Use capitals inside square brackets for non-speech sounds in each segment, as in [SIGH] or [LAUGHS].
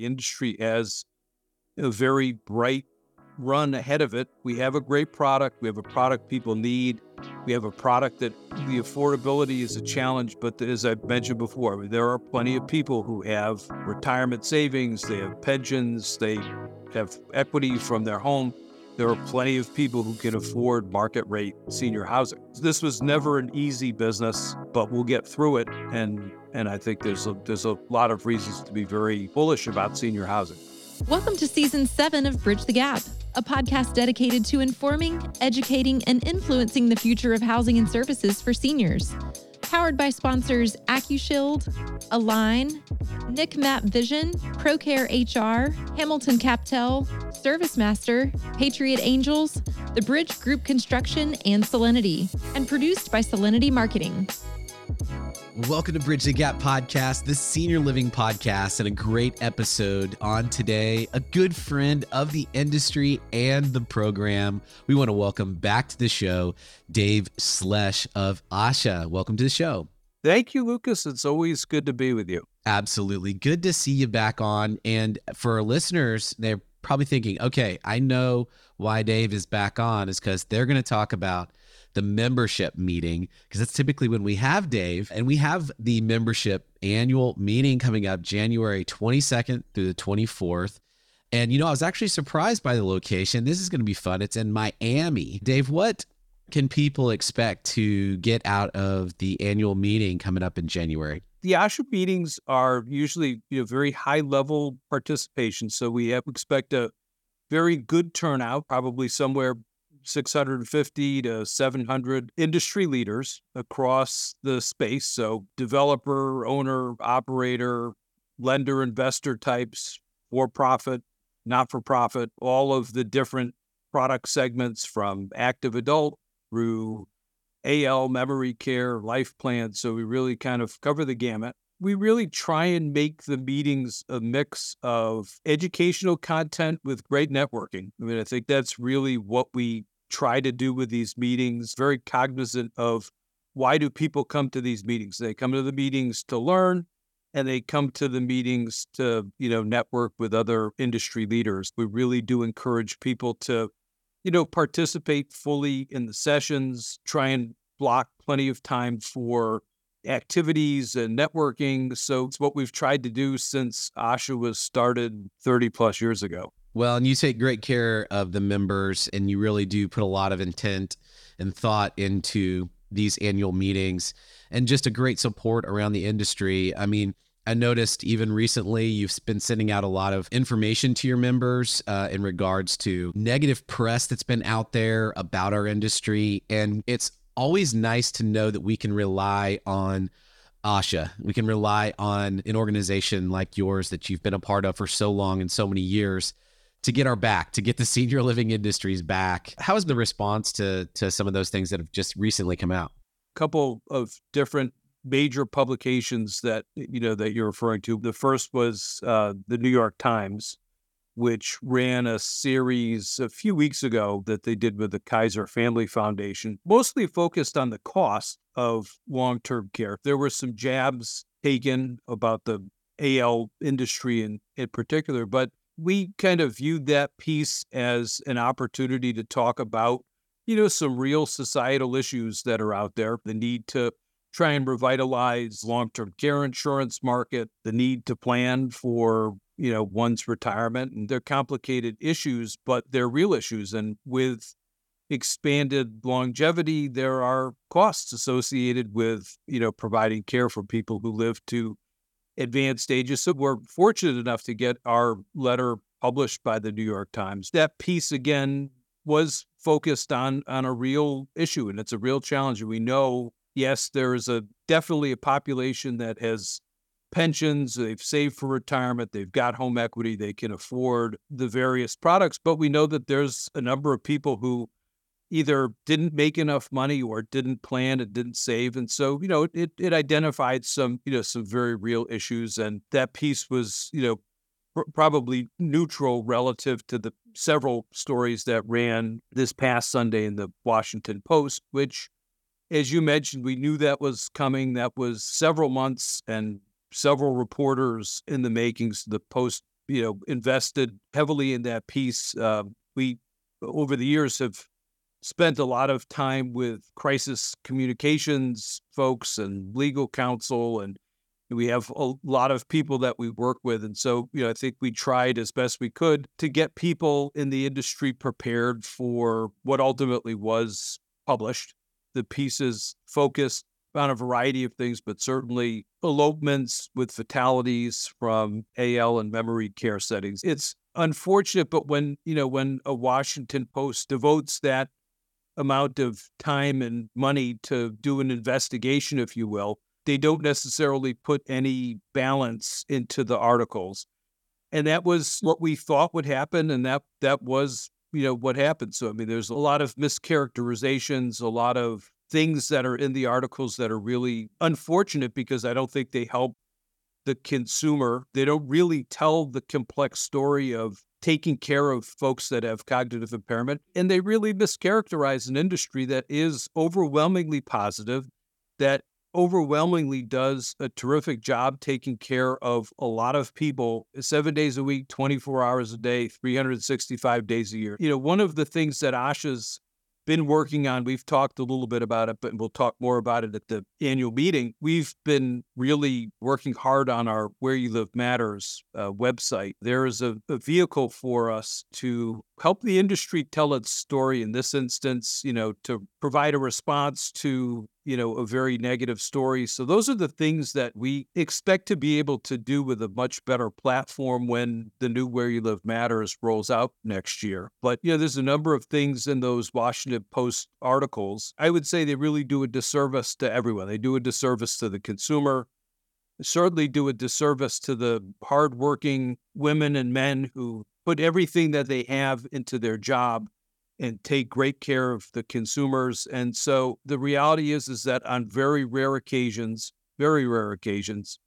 The industry has a very bright run ahead of it. We have a great product. We have a product people need. We have a product that the affordability is a challenge, but as I've mentioned before, there are plenty of people who have retirement savings, they have pensions, they have equity from their home. There are plenty of people who can afford market rate senior housing. This was never an easy business, but we'll get through it. And and I think there's a, there's a lot of reasons to be very bullish about senior housing. Welcome to season seven of Bridge the Gap, a podcast dedicated to informing, educating, and influencing the future of housing and services for seniors. Powered by sponsors AccuShield, Aline, NIC MAP Vision, ProCare HR, Hamilton CapTel, ServiceMaster, Patriot Angels, The Bridge Group Construction, and Solinity, and produced by Solinity Marketing. Welcome to Bridge the Gap podcast, the senior living podcast, and a great episode on today. A good friend of the industry and the program. We want to welcome back to the show Dave Schless of ASHA. Welcome to the show. Thank you, Lucas. It's always good to be with you. Absolutely. Good to see you back on. And for our listeners, they're probably thinking, okay, I know why Dave is back on, is because they're going to talk about the membership meeting because that's typically when we have Dave and we have the membership annual meeting coming up January 22nd through the 24th. And you know, I was actually surprised by the location. This is going to be fun. It's in Miami. Dave, what can people expect to get out of the annual meeting coming up in January? The ASHA meetings are usually you know very high level participation, so we have expect a very good turnout, probably somewhere 650 to 700 industry leaders across the space. So, developer, owner, operator, lender, investor types, for profit, not for profit, all of the different product segments from active adult through AL, memory care, life plans. So, we really kind of cover the gamut we really try and make the meetings a mix of educational content with great networking. I mean, I think that's really what we try to do with these meetings, very cognizant of why do people come to these meetings? They come to the meetings to learn and they come to the meetings to, you know, network with other industry leaders. We really do encourage people to, you know, participate fully in the sessions, try and block plenty of time for activities and networking. So it's what we've tried to do since ASHA was started 30 plus years ago. Well, and you take great care of the members, and you really do put a lot of intent and thought into these annual meetings and just a great support around the industry. I mean, I noticed even recently you've been sending out a lot of information to your members uh, in regards to negative press that's been out there about our industry. And it's always nice to know that we can rely on ASHA. We can rely on an organization like yours that you've been a part of for so long and so many years to get our back, to get the senior living industries back. How is the response to to some of those things that have just recently come out? A couple of different major publications that you know that you're referring to. The first was uh, the New York Times, which ran a series a few weeks ago that they did with the Kaiser Family Foundation, mostly focused on the cost of long term care. There were some jabs taken about the AL industry in, in particular, but we kind of viewed that piece as an opportunity to talk about, you know, some real societal issues that are out there, the need to try and revitalize long-term care insurance market, the need to plan for, you know, one's retirement. And they're complicated issues, but they're real issues. And with expanded longevity, there are costs associated with, you know, providing care for people who live to advanced stages. So we're fortunate enough to get our letter published by the New York Times. That piece again was focused on on a real issue and it's a real challenge. We know, yes, there is a definitely a population that has pensions, they've saved for retirement, they've got home equity, they can afford the various products, but we know that there's a number of people who either didn't make enough money or didn't plan and didn't save and so you know it it identified some you know some very real issues and that piece was you know pr- probably neutral relative to the several stories that ran this past Sunday in the Washington Post which as you mentioned we knew that was coming that was several months and several reporters in the makings the post you know, invested heavily in that piece. Uh, we, over the years, have spent a lot of time with crisis communications folks and legal counsel and we have a lot of people that we work with and so you know i think we tried as best we could to get people in the industry prepared for what ultimately was published. The pieces focused on a variety of things but certainly elopements with fatalities from al and memory care settings. It's unfortunate but when you know when a washington post devotes that amount of time and money to do an investigation, if you will, they don't necessarily put any balance into the articles. And that was what we thought would happen. And that that was, you know, what happened. So I mean, there's a lot of mischaracterizations, a lot of things that are in the articles that are really unfortunate because I don't think they help the consumer. They don't really tell the complex story of taking care of folks that have cognitive impairment. And they really mischaracterize an industry that is overwhelmingly positive, that overwhelmingly does a terrific job taking care of a lot of people eh, seven days a week, 24 hours a day, 365 days a year. You know, one of the things that ASHA's been working on. We've talked a little bit about it, but we'll talk more about it at the annual meeting. We've been really working hard on our Where You Live Matters uh, website. There is a, a vehicle for us to help the industry tell its story. In this instance, you know, to provide a response to you know, a very negative story. So those are the things that we expect to be able to do with a much better platform when the new Where You Live Matters rolls out next year. But, you know, there's a number of things in those Washington Post articles. I would say they really do a disservice to everyone. They do a disservice to the consumer, certainly do a disservice to the hardworking women and men who put everything that they have into their job and take great care of the consumers. And so the reality is is that on very rare occasions, very rare occasions,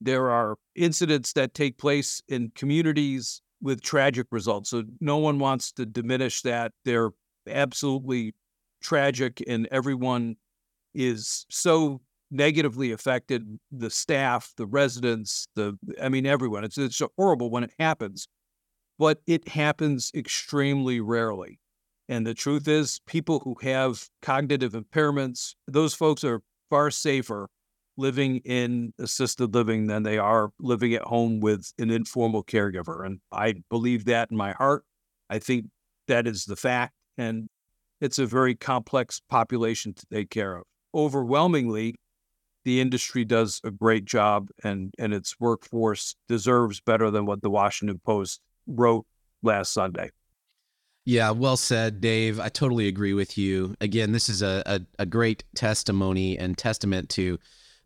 there are incidents that take place in communities with tragic results. So no one wants to diminish that. They're absolutely tragic and everyone is so negatively affected the staff, the residents, the I mean everyone. It's it's horrible when it happens but it happens extremely rarely. And the truth is, people who have cognitive impairments, those folks are far safer living in assisted living than they are living at home with an informal caregiver. And I believe that in my heart. I think that is the fact. And it's a very complex population to take care of. Overwhelmingly, the industry does a great job and, and its workforce deserves better than what the Washington Post wrote last Sunday. Yeah, well said, Dave. I totally agree with you. Again, this is a, a, a, great testimony and testament to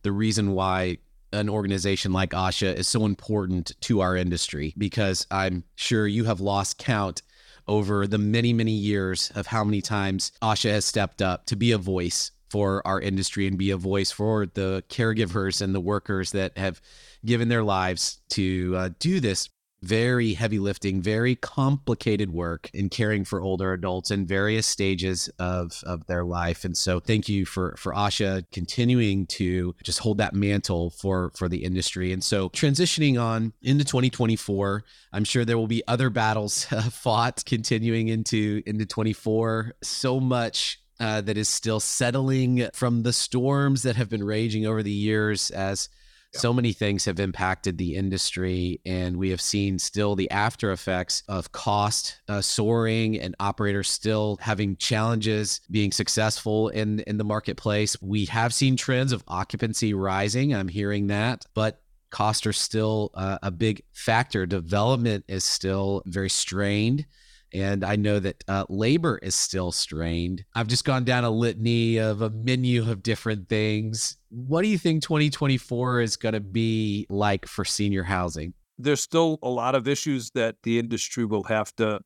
the reason why an organization like ASHA is so important to our industry because I'm sure you have lost count over the many, many years of how many times ASHA has stepped up to be a voice for our industry and be a voice for the caregivers and the workers that have given their lives to uh, do this very heavy lifting, very complicated work in caring for older adults in various stages of, of their life. And so thank you for, for ASHA continuing to just hold that mantle for, for the industry. And so transitioning on into 2024, I'm sure there will be other battles [LAUGHS] fought continuing into, into 24. So much uh, that is still settling from the storms that have been raging over the years as so many things have impacted the industry, and we have seen still the after effects of cost uh, soaring and operators still having challenges being successful in in the marketplace. We have seen trends of occupancy rising. I'm hearing that, but costs are still uh, a big factor. Development is still very strained. And I know that uh, labor is still strained. I've just gone down a litany of a menu of different things. What do you think 2024 is going to be like for senior housing? There's still a lot of issues that the industry will have to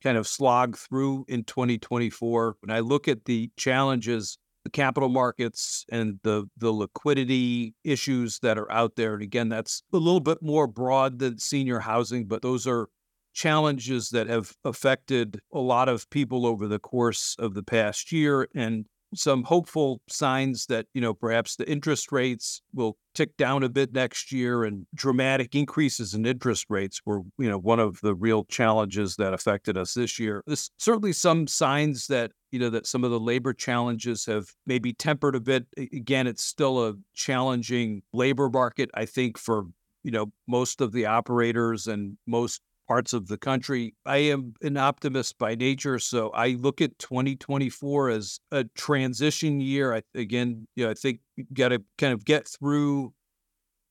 kind of slog through in 2024. When I look at the challenges, the capital markets and the the liquidity issues that are out there, and again, that's a little bit more broad than senior housing, but those are challenges that have affected a lot of people over the course of the past year. And some hopeful signs that, you know, perhaps the interest rates will tick down a bit next year and dramatic increases in interest rates were, you know, one of the real challenges that affected us this year. There's certainly some signs that, you know, that some of the labor challenges have maybe tempered a bit. Again, it's still a challenging labor market, I think, for, you know, most of the operators and most parts of the country. I am an optimist by nature, so I look at 2024 as a transition year. I, again, you know, I think you got to kind of get through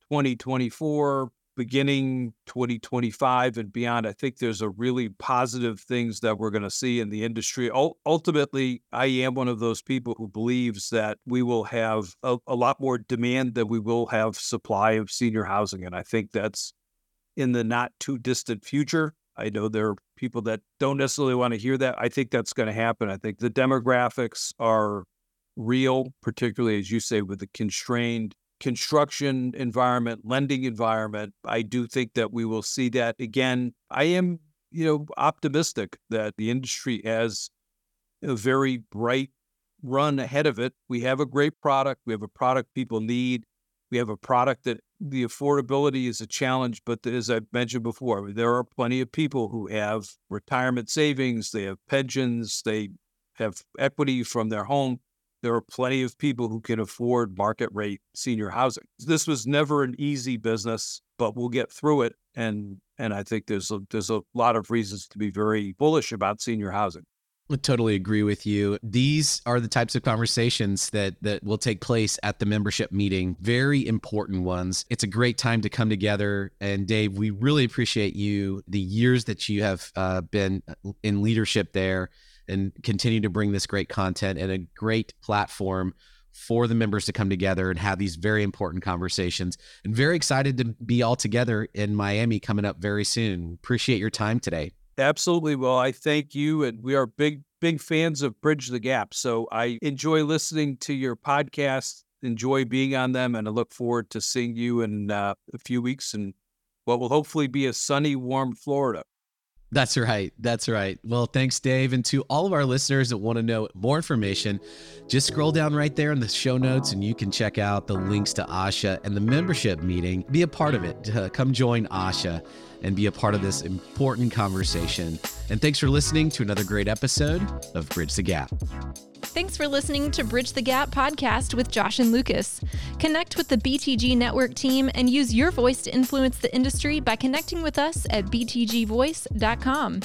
2024, beginning 2025 and beyond. I think there's a really positive things that we're going to see in the industry. U- ultimately, I am one of those people who believes that we will have a, a lot more demand than we will have supply of senior housing, and I think that's in the not too distant future. I know there are people that don't necessarily want to hear that. I think that's going to happen. I think the demographics are real, particularly as you say, with the constrained construction environment, lending environment. I do think that we will see that again. I am, you know, optimistic that the industry has a very bright run ahead of it. We have a great product. We have a product people need. We have a product that the affordability is a challenge, but as I've mentioned before, there are plenty of people who have retirement savings, they have pensions, they have equity from their home. There are plenty of people who can afford market rate senior housing. This was never an easy business, but we'll get through it. And and I think there's a, there's a lot of reasons to be very bullish about senior housing. I totally agree with you. These are the types of conversations that that will take place at the membership meeting. Very important ones. It's a great time to come together. And Dave, we really appreciate you the years that you have uh, been in leadership there and continue to bring this great content and a great platform for the members to come together and have these very important conversations. And very excited to be all together in Miami coming up very soon. Appreciate your time today. Absolutely. Well, I thank you. And we are big, big fans of Bridge the Gap. So I enjoy listening to your podcast, enjoy being on them, and I look forward to seeing you in uh, a few weeks in what will hopefully be a sunny, warm Florida. That's right. That's right. Well, thanks, Dave. And to all of our listeners that want to know more information, just scroll down right there in the show notes and you can check out the links to ASHA and the membership meeting. Be a part of it. Uh, come join ASHA and be a part of this important conversation. And thanks for listening to another great episode of Bridge the Gap. Thanks for listening to Bridge the Gap podcast with Josh and Lucas. Connect with the BTG Network team and use your voice to influence the industry by connecting with us at btgvoice.com.